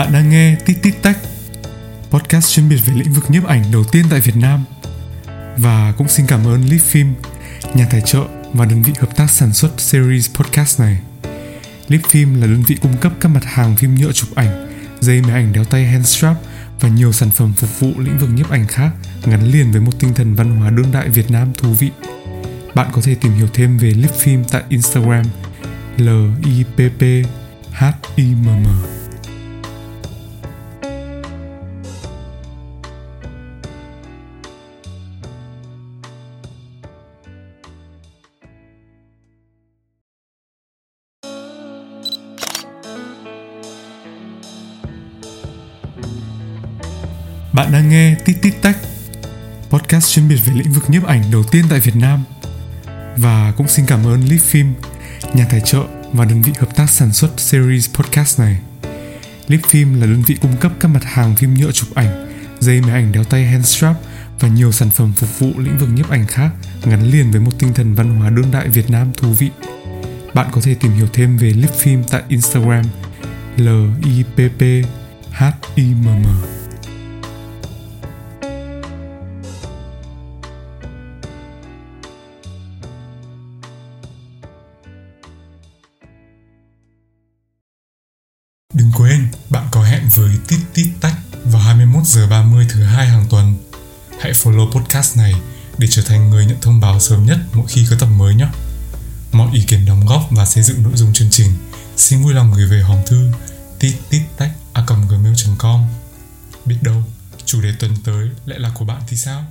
Bạn đang nghe Tít Tít Tách, podcast chuyên biệt về lĩnh vực nhiếp ảnh đầu tiên tại Việt Nam. Và cũng xin cảm ơn Leaf Film, nhà tài trợ và đơn vị hợp tác sản xuất series podcast này. Leaf Film là đơn vị cung cấp các mặt hàng phim nhựa chụp ảnh, dây máy ảnh đeo tay handstrap và nhiều sản phẩm phục vụ lĩnh vực nhiếp ảnh khác gắn liền với một tinh thần văn hóa đương đại Việt Nam thú vị. Bạn có thể tìm hiểu thêm về Lip Film tại Instagram l i p p h i m m Bạn đang nghe Tít Tít Tách, podcast chuyên biệt về lĩnh vực nhiếp ảnh đầu tiên tại Việt Nam. Và cũng xin cảm ơn Leaf Film, nhà tài trợ và đơn vị hợp tác sản xuất series podcast này. Leaf Film là đơn vị cung cấp các mặt hàng phim nhựa chụp ảnh, dây máy ảnh đeo tay hand strap và nhiều sản phẩm phục vụ lĩnh vực nhiếp ảnh khác gắn liền với một tinh thần văn hóa đương đại Việt Nam thú vị. Bạn có thể tìm hiểu thêm về Lip Film tại Instagram l i p p h i m m Đừng quên, bạn có hẹn với Tít Tít Tách vào 21 giờ 30 thứ hai hàng tuần. Hãy follow podcast này để trở thành người nhận thông báo sớm nhất mỗi khi có tập mới nhé. Mọi ý kiến đóng góp và xây dựng nội dung chương trình xin vui lòng gửi về hòm thư tít tít tách a gmail.com Biết đâu, chủ đề tuần tới lại là của bạn thì sao?